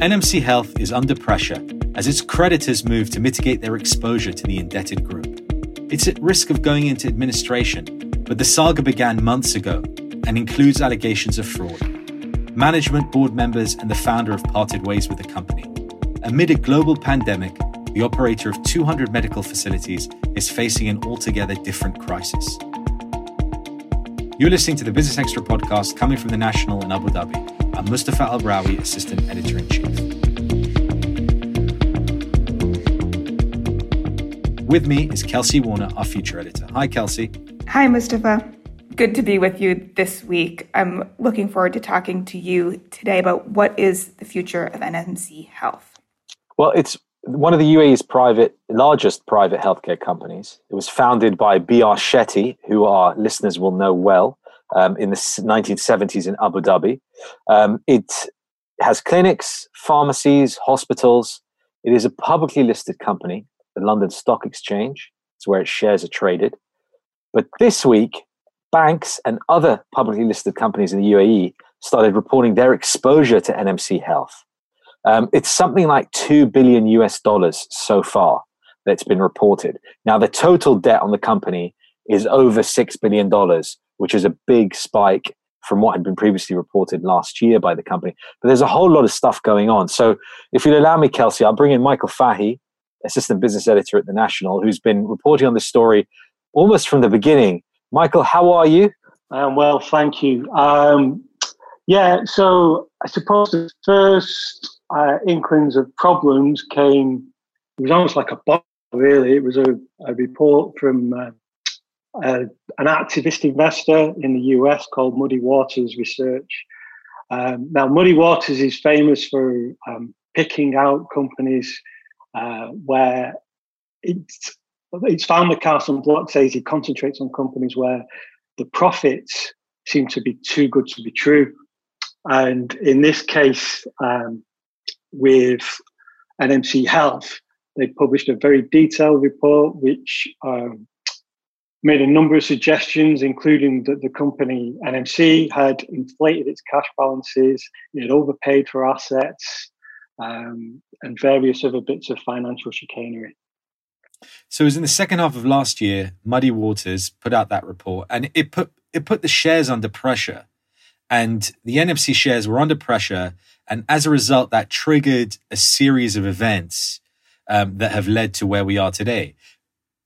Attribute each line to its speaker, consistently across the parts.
Speaker 1: NMC Health is under pressure as its creditors move to mitigate their exposure to the indebted group. It's at risk of going into administration, but the saga began months ago and includes allegations of fraud. Management, board members, and the founder have parted ways with the company. Amid a global pandemic, the operator of 200 medical facilities is facing an altogether different crisis. You're listening to the Business Extra podcast coming from the National in Abu Dhabi. I'm Mustafa Al Rawi, Assistant Editor in Chief. With me is Kelsey Warner, our feature editor. Hi, Kelsey.
Speaker 2: Hi, Mustafa. Good to be with you this week. I'm looking forward to talking to you today about what is the future of NMC Health.
Speaker 3: Well, it's one of the UAE's private, largest private healthcare companies. It was founded by B.R. Shetty, who our listeners will know well, um, in the 1970s in Abu Dhabi. Um, it has clinics, pharmacies, hospitals. It is a publicly listed company the London Stock Exchange. It's where its shares are traded. But this week, banks and other publicly listed companies in the UAE started reporting their exposure to NMC Health. Um, it's something like 2 billion US dollars so far that's been reported. Now, the total debt on the company is over $6 billion, which is a big spike from what had been previously reported last year by the company. But there's a whole lot of stuff going on. So, if you'll allow me, Kelsey, I'll bring in Michael Fahy, assistant business editor at the National, who's been reporting on this story almost from the beginning. Michael, how are you?
Speaker 4: Um, well, thank you. Um, yeah, so I suppose the first uh, inklings of problems came, it was almost like a bomb, really. It was a, a report from uh, uh, an activist investor in the US called Muddy Waters Research. Um, now, Muddy Waters is famous for um, picking out companies uh, where it's, it's found that Carson Block says he concentrates on companies where the profits seem to be too good to be true. And in this case, um, with NMC Health, they published a very detailed report which um, made a number of suggestions, including that the company NMC had inflated its cash balances, it had overpaid for assets, um, and various other bits of financial chicanery.
Speaker 1: So it was in the second half of last year, Muddy Waters put out that report, and it put it put the shares under pressure, and the NMC shares were under pressure, and as a result, that triggered a series of events um, that have led to where we are today.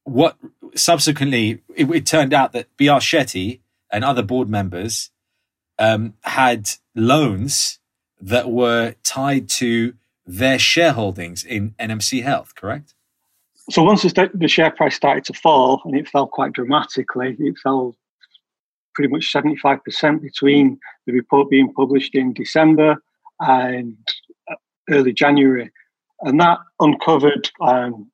Speaker 1: What subsequently, it, it turned out that B.R. Shetty and other board members um, had loans that were tied to their shareholdings in NMC Health, correct?
Speaker 4: So once the, share price started to fall, and it fell quite dramatically, it fell pretty much 75% between the report being published in December and uh, early January. And that uncovered um,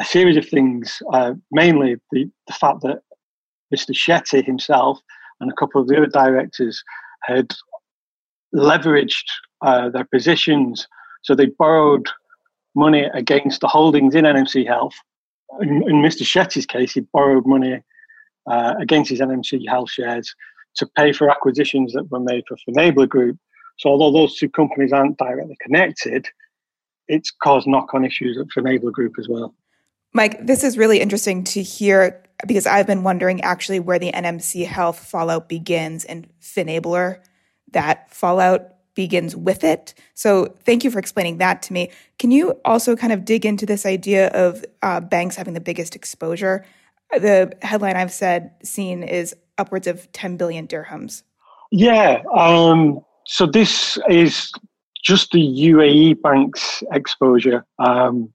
Speaker 4: a series of things, uh, mainly the, the fact that Mr. Shetty himself and a couple of the other directors had leveraged uh, their positions so they borrowed money against the holdings in NMC Health. In, in Mr. Shetty's case, he borrowed money uh, against his NMC Health shares to pay for acquisitions that were made for Finablr Group. So although those two companies aren't directly connected, it's caused knock-on issues at Finablr Group as well.
Speaker 2: Mike, this is really interesting to hear because I've been wondering actually where the NMC Health fallout begins and Finablr, that fallout begins with it. So thank you for explaining that to me. Can you also kind of dig into this idea of uh, banks having the biggest exposure? The headline I've said seen is upwards of 10 billion dirhams.
Speaker 4: Yeah. Um, so this is just the UAE bank's exposure. Um,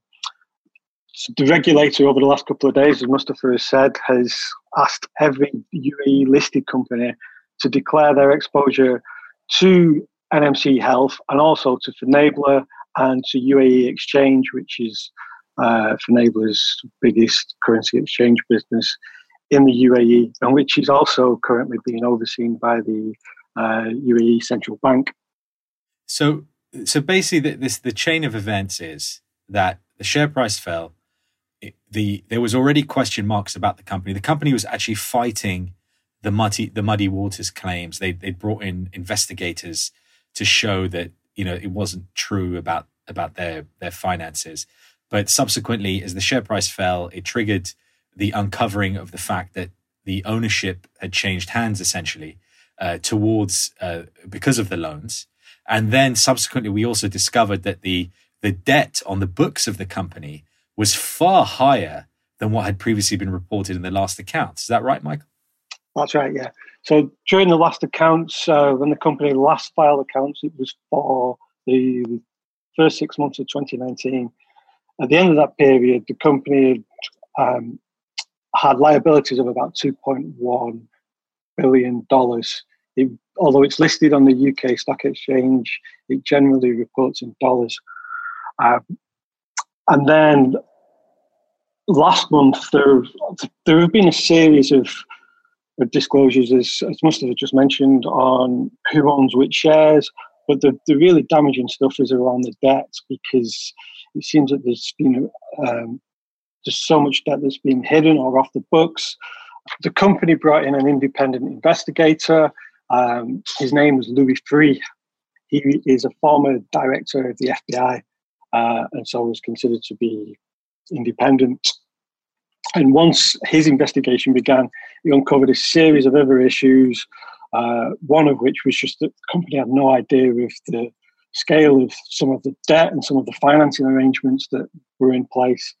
Speaker 4: the regulator over the last couple of days, as Mustafa has said, has asked every UAE listed company to declare their exposure to NMC Health and also to Finablr and to UAE Exchange, which is uh, Finablr's biggest currency exchange business in the UAE, and which is also currently being overseen by the uh, UAE Central Bank.
Speaker 1: So, so basically, the, this the chain of events is that the share price fell. The there was already question marks about the company. The company was actually fighting the muddy the muddy waters claims. They they brought in investigators to show that you know it wasn't true about about their their finances. But subsequently, as the share price fell, it triggered the uncovering of the fact that the ownership had changed hands essentially uh, towards uh, because of the loans. And then subsequently, we also discovered that the the debt on the books of the company was far higher than what had previously been reported in the last accounts. Is that right, Michael?
Speaker 4: That's right. Yeah. So during the last accounts, uh, when the company last filed accounts, it was for the first six months of 2019. At the end of that period, the company um, had liabilities of about 2.1 billion dollars. It, although it's listed on the UK Stock Exchange, it generally reports in dollars. Um, and then last month, there there have been a series of, of disclosures, as, as Mustafa just mentioned, on who owns which shares. But the, the really damaging stuff is around the debt because it seems that there's been um, there's so much debt that's been hidden or off the books. The company brought in an independent investigator. Um, his name was Louis Freeh. He is a former director of the FBI uh, and so was considered to be independent. And once his investigation began, he uncovered a series of other issues, uh, one of which was just that the company had no idea of the scale of some of the debt and some of the financing arrangements that were in place.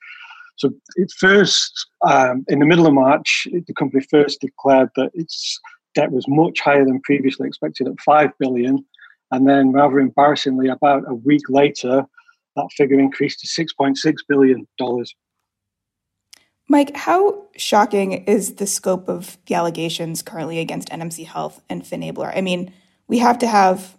Speaker 4: So, it first, um, in the middle of March, the company first declared that its debt was much higher than previously expected at five billion, and then, rather embarrassingly, about a week later, that figure increased to $6.6 billion.
Speaker 2: Mike, how shocking is the scope of the allegations currently against NMC Health and Finablr? I mean, we have to have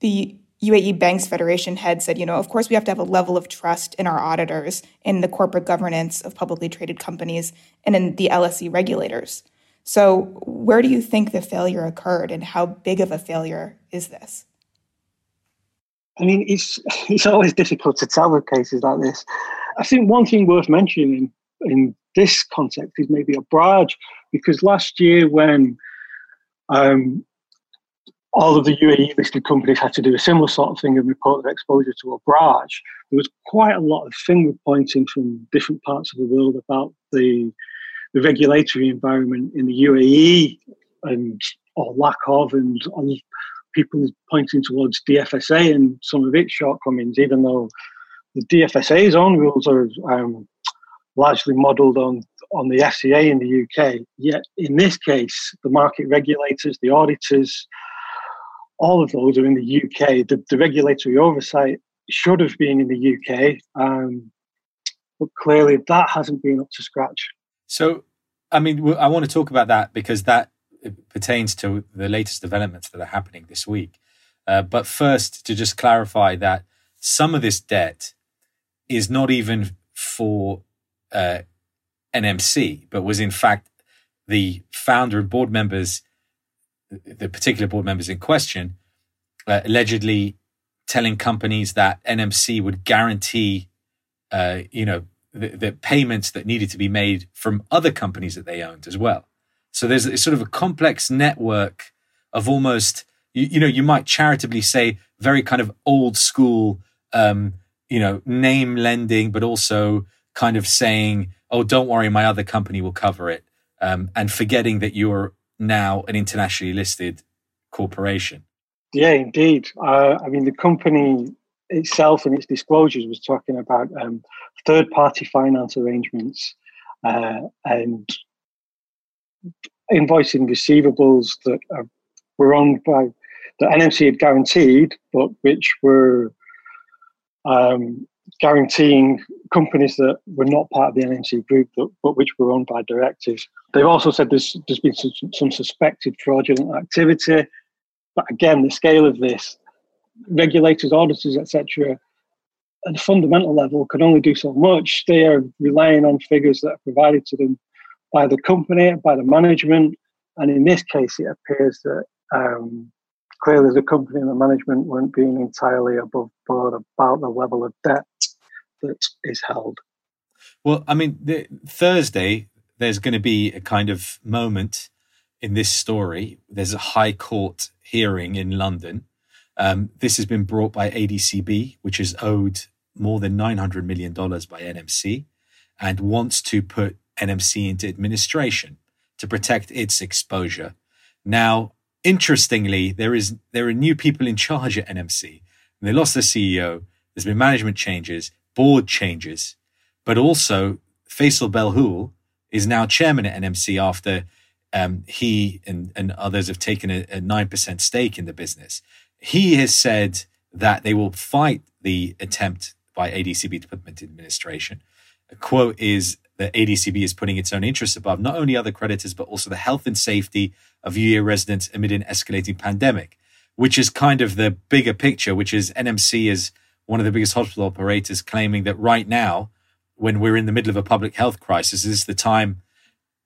Speaker 2: the UAE Banks Federation head said, you know, of course we have to have a level of trust in our auditors, in the corporate governance of publicly traded companies, and in the LSE regulators. So, where do you think the failure occurred, and how big of a failure is this?
Speaker 4: I mean, it's it's always difficult to tell with cases like this. I think one thing worth mentioning in this context is maybe Abraj, because last year when um, all of the UAE listed companies had to do a similar sort of thing and report their exposure to Abraj, there was quite a lot of finger pointing from different parts of the world about the the regulatory environment in the UAE and or lack of and people pointing towards DFSA and some of its shortcomings, even though the DFSA's own rules are um, largely modelled on on the FCA in the UK. Yet in this case, the market regulators, the auditors, all of those are in the UK. The, the regulatory oversight should have been in the UK, um, but clearly that hasn't been up to scratch.
Speaker 1: So, I mean, I want to talk about that because that it pertains to the latest developments that are happening this week. Uh, but first, to just clarify that some of this debt is not even for uh, NMC, but was in fact the founder and board members, the particular board members in question, uh, allegedly telling companies that NMC would guarantee, uh, you know, the, the payments that needed to be made from other companies that they owned as well. So there's a, sort of a complex network of almost, you, you, know, you might charitably say very kind of old school, um, you know, name lending, but also kind of saying, oh, don't worry, my other company will cover it. Um, and forgetting that you're now an internationally listed corporation.
Speaker 4: Yeah, indeed. Uh, I mean, the company itself in its disclosures was talking about um, third party finance arrangements uh, and invoicing receivables that are, were owned by the NMC had guaranteed, but which were um, guaranteeing companies that were not part of the NMC group, but, but which were owned by directives. They've also said there's, there's been some, some suspected fraudulent activity, but again, the scale of this, regulators, auditors, etc., at a fundamental level, can only do so much. They are relying on figures that are provided to them by the company, by the management, and in this case, it appears that um, clearly the company and the management weren't being entirely above board about the level of debt that is held.
Speaker 1: Well, I mean, the, Thursday there's going to be a kind of moment in this story. There's a High Court hearing in London, Um, this has been brought by ADCB, which is owed more than $900 million by NMC and wants to put NMC into administration to protect its exposure. Now, interestingly, there is there are new people in charge at NMC. They lost their CEO. There's been management changes, board changes, but also Faisal Belhoul is now chairman at NMC after um, he and, and others have taken a, a 9% stake in the business. He has said that they will fight the attempt by ADCB to put them into administration. A quote is that ADCB is putting its own interests above not only other creditors, but also the health and safety of UEA residents amid an escalating pandemic, which is kind of the bigger picture, which is NMC is one of the biggest hospital operators claiming that right now, when we're in the middle of a public health crisis, is the time,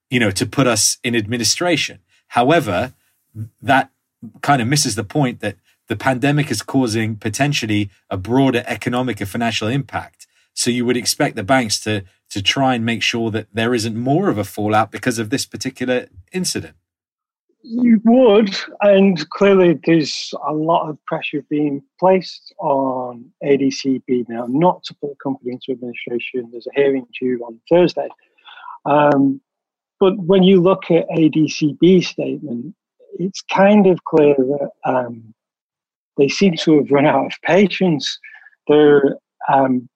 Speaker 1: you know, to put us in administration. However, that kind of misses the point that the pandemic is causing potentially a broader economic and financial impact. So you would expect the banks to to try and make sure that there isn't more of a fallout because of this particular incident.
Speaker 4: You would, and clearly there's a lot of pressure being placed on ADCB now not to put the company into administration. There's a hearing due on Thursday. Um, but when you look at ADCB's statement, it's kind of clear that um, they seem to have run out of patience. There, um,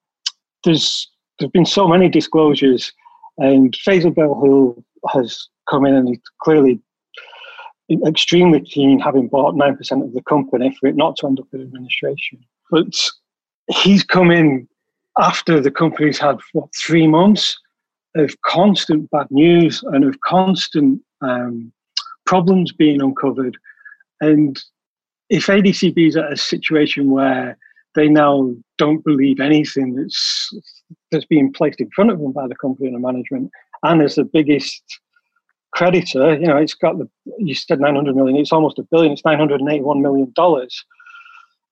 Speaker 4: there's there've been so many disclosures, and Faisal Belhoul has come in and he's clearly extremely keen, having bought nine percent of the company, for it not to end up in administration. But he's come in after the company's had what three months of constant bad news and of constant um, problems being uncovered, and if ADCB is at a situation where they now don't believe anything that's that's being placed in front of them by the company and the management, and as the biggest creditor, you know, it's got the you said 900 million, it's almost a billion, it's 981 million dollars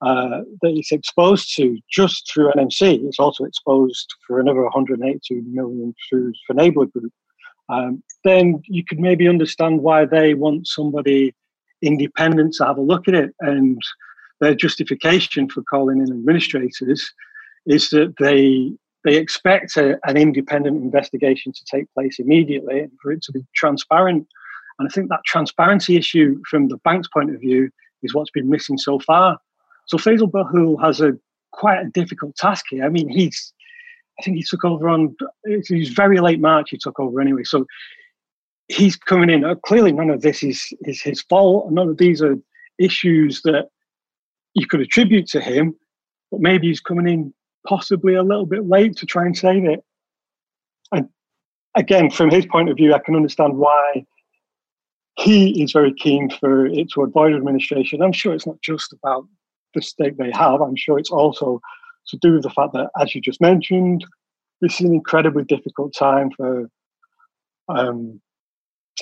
Speaker 4: uh, that it's exposed to just through NMC. It's also exposed for another 182 million through Finablr Group. Um, then you could maybe understand why they want somebody independent to have a look at it. And their justification for calling in administrators is that they they expect a, an independent investigation to take place immediately and for it to be transparent. And I think that transparency issue, from the bank's point of view, is what's been missing so far. So Faisal Belhoul has a quite a difficult task here. I mean, he's I think he took over on was very late March. He took over anyway, so he's coming in. Uh, clearly, none of this is, is his fault. None of these are issues that you could attribute to him, but maybe he's coming in possibly a little bit late to try and save it. And again, from his point of view, I can understand why he is very keen for it to avoid administration. I'm sure it's not just about the stake they have. I'm sure it's also to do with the fact that, as you just mentioned, this is an incredibly difficult time for um,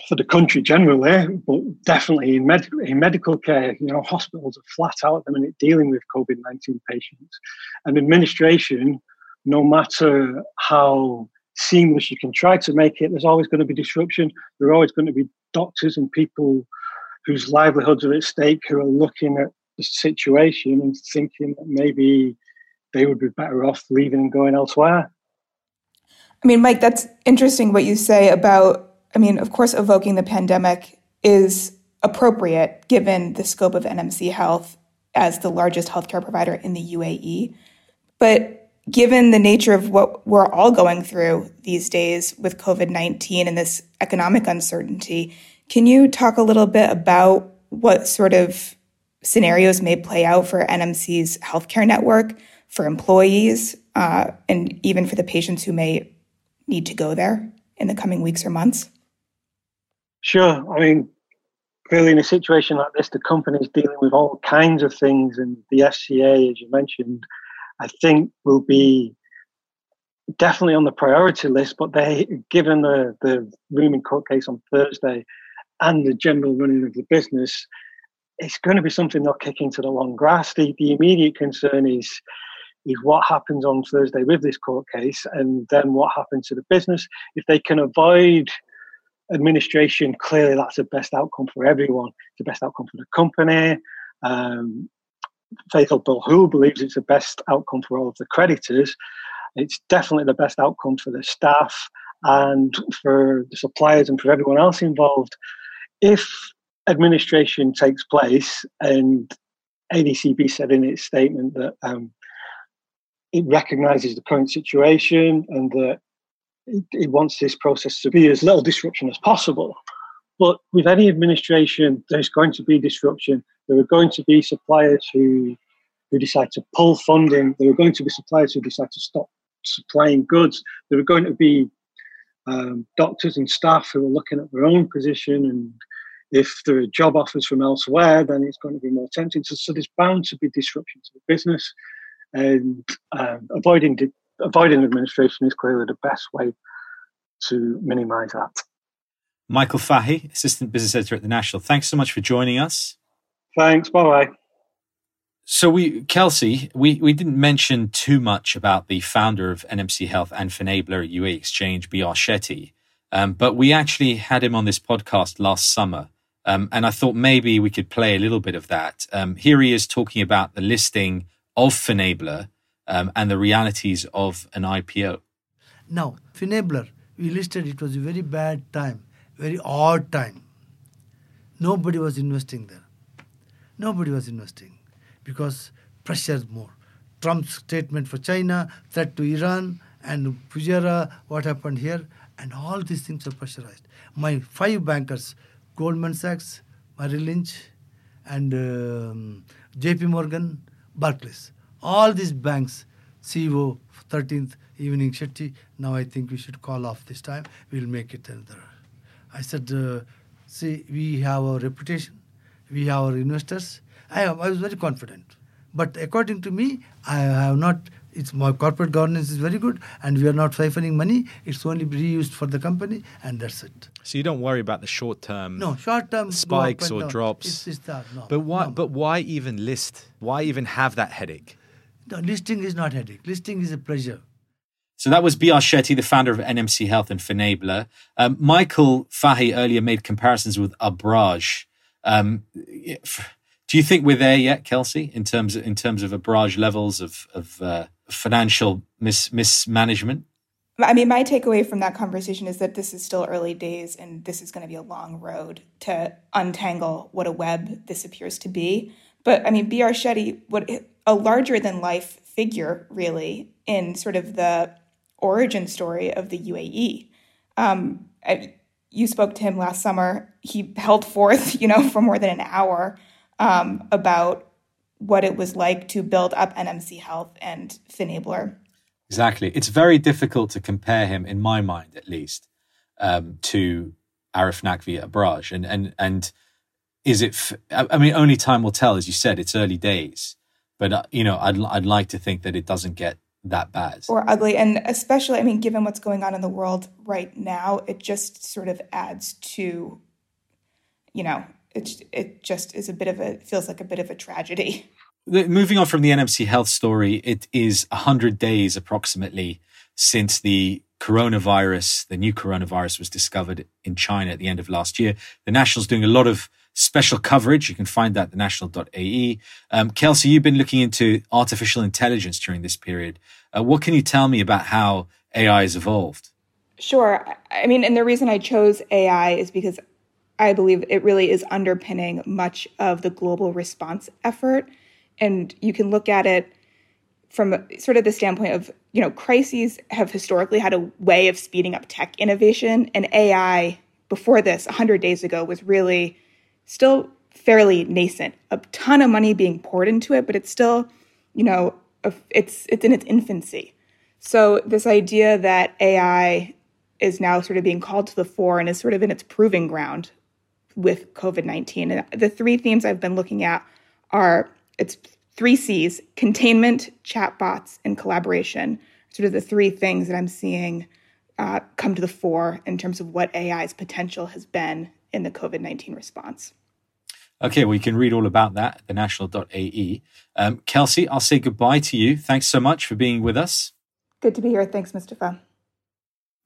Speaker 4: for the country generally, but definitely in, med- in medical care, you know, hospitals are flat out at the minute dealing with COVID 19 patients. And administration, no matter how seamless you can try to make it, there's always going to be disruption. There are always going to be doctors and people whose livelihoods are at stake who are looking at the situation and thinking that maybe they would be better off leaving and going elsewhere.
Speaker 2: I mean, Mike, that's interesting what you say about I mean, of course, evoking the pandemic is appropriate given the scope of NMC Health as the largest healthcare provider in the UAE. But given the nature of what we're all going through these days with COVID 19 and this economic uncertainty, can you talk a little bit about what sort of scenarios may play out for NMC's healthcare network, for employees, uh, and even for the patients who may need to go there in the coming weeks or months?
Speaker 4: Sure. I mean, clearly in a situation like this, the company is dealing with all kinds of things, and the FCA, as you mentioned, I think will be definitely on the priority list. But they, given the the looming court case on Thursday and the general running of the business, it's going to be something they'll kick into the long grass. The, the immediate concern is is what happens on Thursday with this court case, and then what happens to the business if they can avoid administration, clearly that's the best outcome for everyone. It's the best outcome for the company. Um, Faisal Belhoul believes it's the best outcome for all of the creditors. It's definitely the best outcome for the staff and for the suppliers and for everyone else involved. If administration takes place, and ADCB said in its statement that um, it recognises the current situation and that it wants this process to be as little disruption as possible. But with any administration, there's going to be disruption. There are going to be suppliers who who decide to pull funding. There are going to be suppliers who decide to stop supplying goods. There are going to be um, doctors and staff who are looking at their own position and if there are job offers from elsewhere, then it's going to be more tempting. So, so there's bound to be disruption to the business, and um, avoiding di- avoiding administration is clearly the best way to minimise that.
Speaker 1: Michael Fahy, Assistant Business Editor at The National, thanks so much for joining us.
Speaker 4: Thanks. Bye bye.
Speaker 1: So we, Kelsey, we, we didn't mention too much about the founder of NMC Health and Finablr at UAE Exchange, B.R. Shetty, um, but we actually had him on this podcast last summer. Um, and I thought maybe we could play a little bit of that. Um, here he is talking about the listing of Finablr um, and the realities of an IPO.
Speaker 5: Now, Finablr, we listed it was a very bad time, very odd time. Nobody was investing there. Nobody was investing because pressure more. Trump's statement for China, threat to Iran, and Fujairah, what happened here, and all these things are pressurized. My five bankers, Goldman Sachs, Merrill Lynch, and um, JP Morgan, Barclays, all these banks, CEO 13th evening Shetty, now I think we should call off this time. We'll make it another. I said, uh, see, we have our reputation, we have our investors, I, I was very confident. But according to me, I have not. It's my corporate governance is very good, and we are not siphoning money. It's only reused for the company, and that's it.
Speaker 6: So you don't worry about the short term.
Speaker 5: No short term
Speaker 6: spikes or down. drops.
Speaker 5: It's, it's that, no,
Speaker 6: but why?
Speaker 5: No.
Speaker 6: But why even list? Why even have that headache?
Speaker 5: No, listing is not headache. Listing is a pleasure.
Speaker 1: So that was B.R. Shetty, the founder of NMC Health and Finablr. Um, Michael Fahy earlier made comparisons with Abraj. Um, do you think we're there yet, Kelsey, in terms of, in terms of Abraj levels of of uh, financial mis- mismanagement?
Speaker 2: I mean, my takeaway from that conversation is that this is still early days, and this is going to be a long road to untangle what a web this appears to be. But I mean, B.R. Shetty, what a larger than life figure, really, in sort of the origin story of the UAE. Um, I, you spoke to him last summer. He held forth, you know, for more than an hour um, about what it was like to build up NMC Health and Finablr.
Speaker 1: Exactly. It's very difficult to compare him, in my mind at least, um, to Arif Naqvi Abraj. And, and, and is it, f- I mean, only time will tell, as you said, it's early days. But, uh, you know, I'd, I'd like to think that it doesn't get that bad.
Speaker 2: Or ugly. And especially, I mean, given what's going on in the world right now, it just sort of adds to, you know, it it just is a bit of a feels like a bit of a tragedy.
Speaker 1: Moving on from the NMC Health story, it is hundred days approximately since the coronavirus, the new coronavirus, was discovered in China at the end of last year. The National's doing a lot of special coverage. You can find that at thenational.ae. Um, Kelsey, you've been looking into artificial intelligence during this period. Uh, what can you tell me about how AI has evolved?
Speaker 2: Sure. I mean, and the reason I chose AI is because I believe it really is underpinning much of the global response effort. And you can look at it from sort of the standpoint of, you know, crises have historically had a way of speeding up tech innovation. And AI, before this, 100 days ago, was really still fairly nascent. A ton of money being poured into it, but it's still, you know, it's it's in its infancy. So this idea that AI is now sort of being called to the fore and is sort of in its proving ground with COVID 19. And the three themes I've been looking at are it's three C's containment, chatbots, and collaboration. Sort of the three things that I'm seeing uh, come to the fore in terms of what AI's potential has been in the COVID 19 response.
Speaker 1: Okay, well, you can read all about that at thenational.ae. Um, Kelsey, I'll say goodbye to you. Thanks so much for being with us.
Speaker 2: Good to be here. Thanks, Mustafa.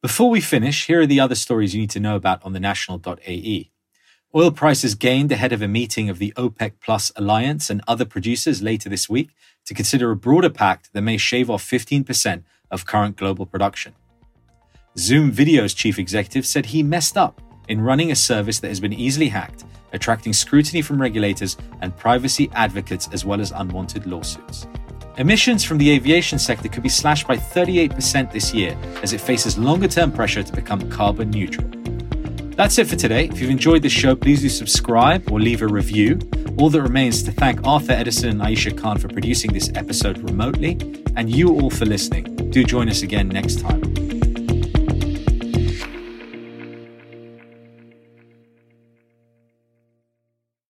Speaker 1: Before we finish, here are the other stories you need to know about on thenational.ae. Oil prices gained ahead of a meeting of the OPEC Plus alliance and other producers later this week to consider a broader pact that may shave off 15% of current global production. Zoom Video's chief executive said he messed up in running a service that has been easily hacked, attracting scrutiny from regulators and privacy advocates as well as unwanted lawsuits. Emissions from the aviation sector could be slashed by 38% this year as it faces longer term pressure to become carbon neutral. That's it for today. If you've enjoyed the show, please do subscribe or leave a review. All that remains to thank Arthur Edison and Aisha Khan for producing this episode remotely, and you all for listening. Do join us again next time.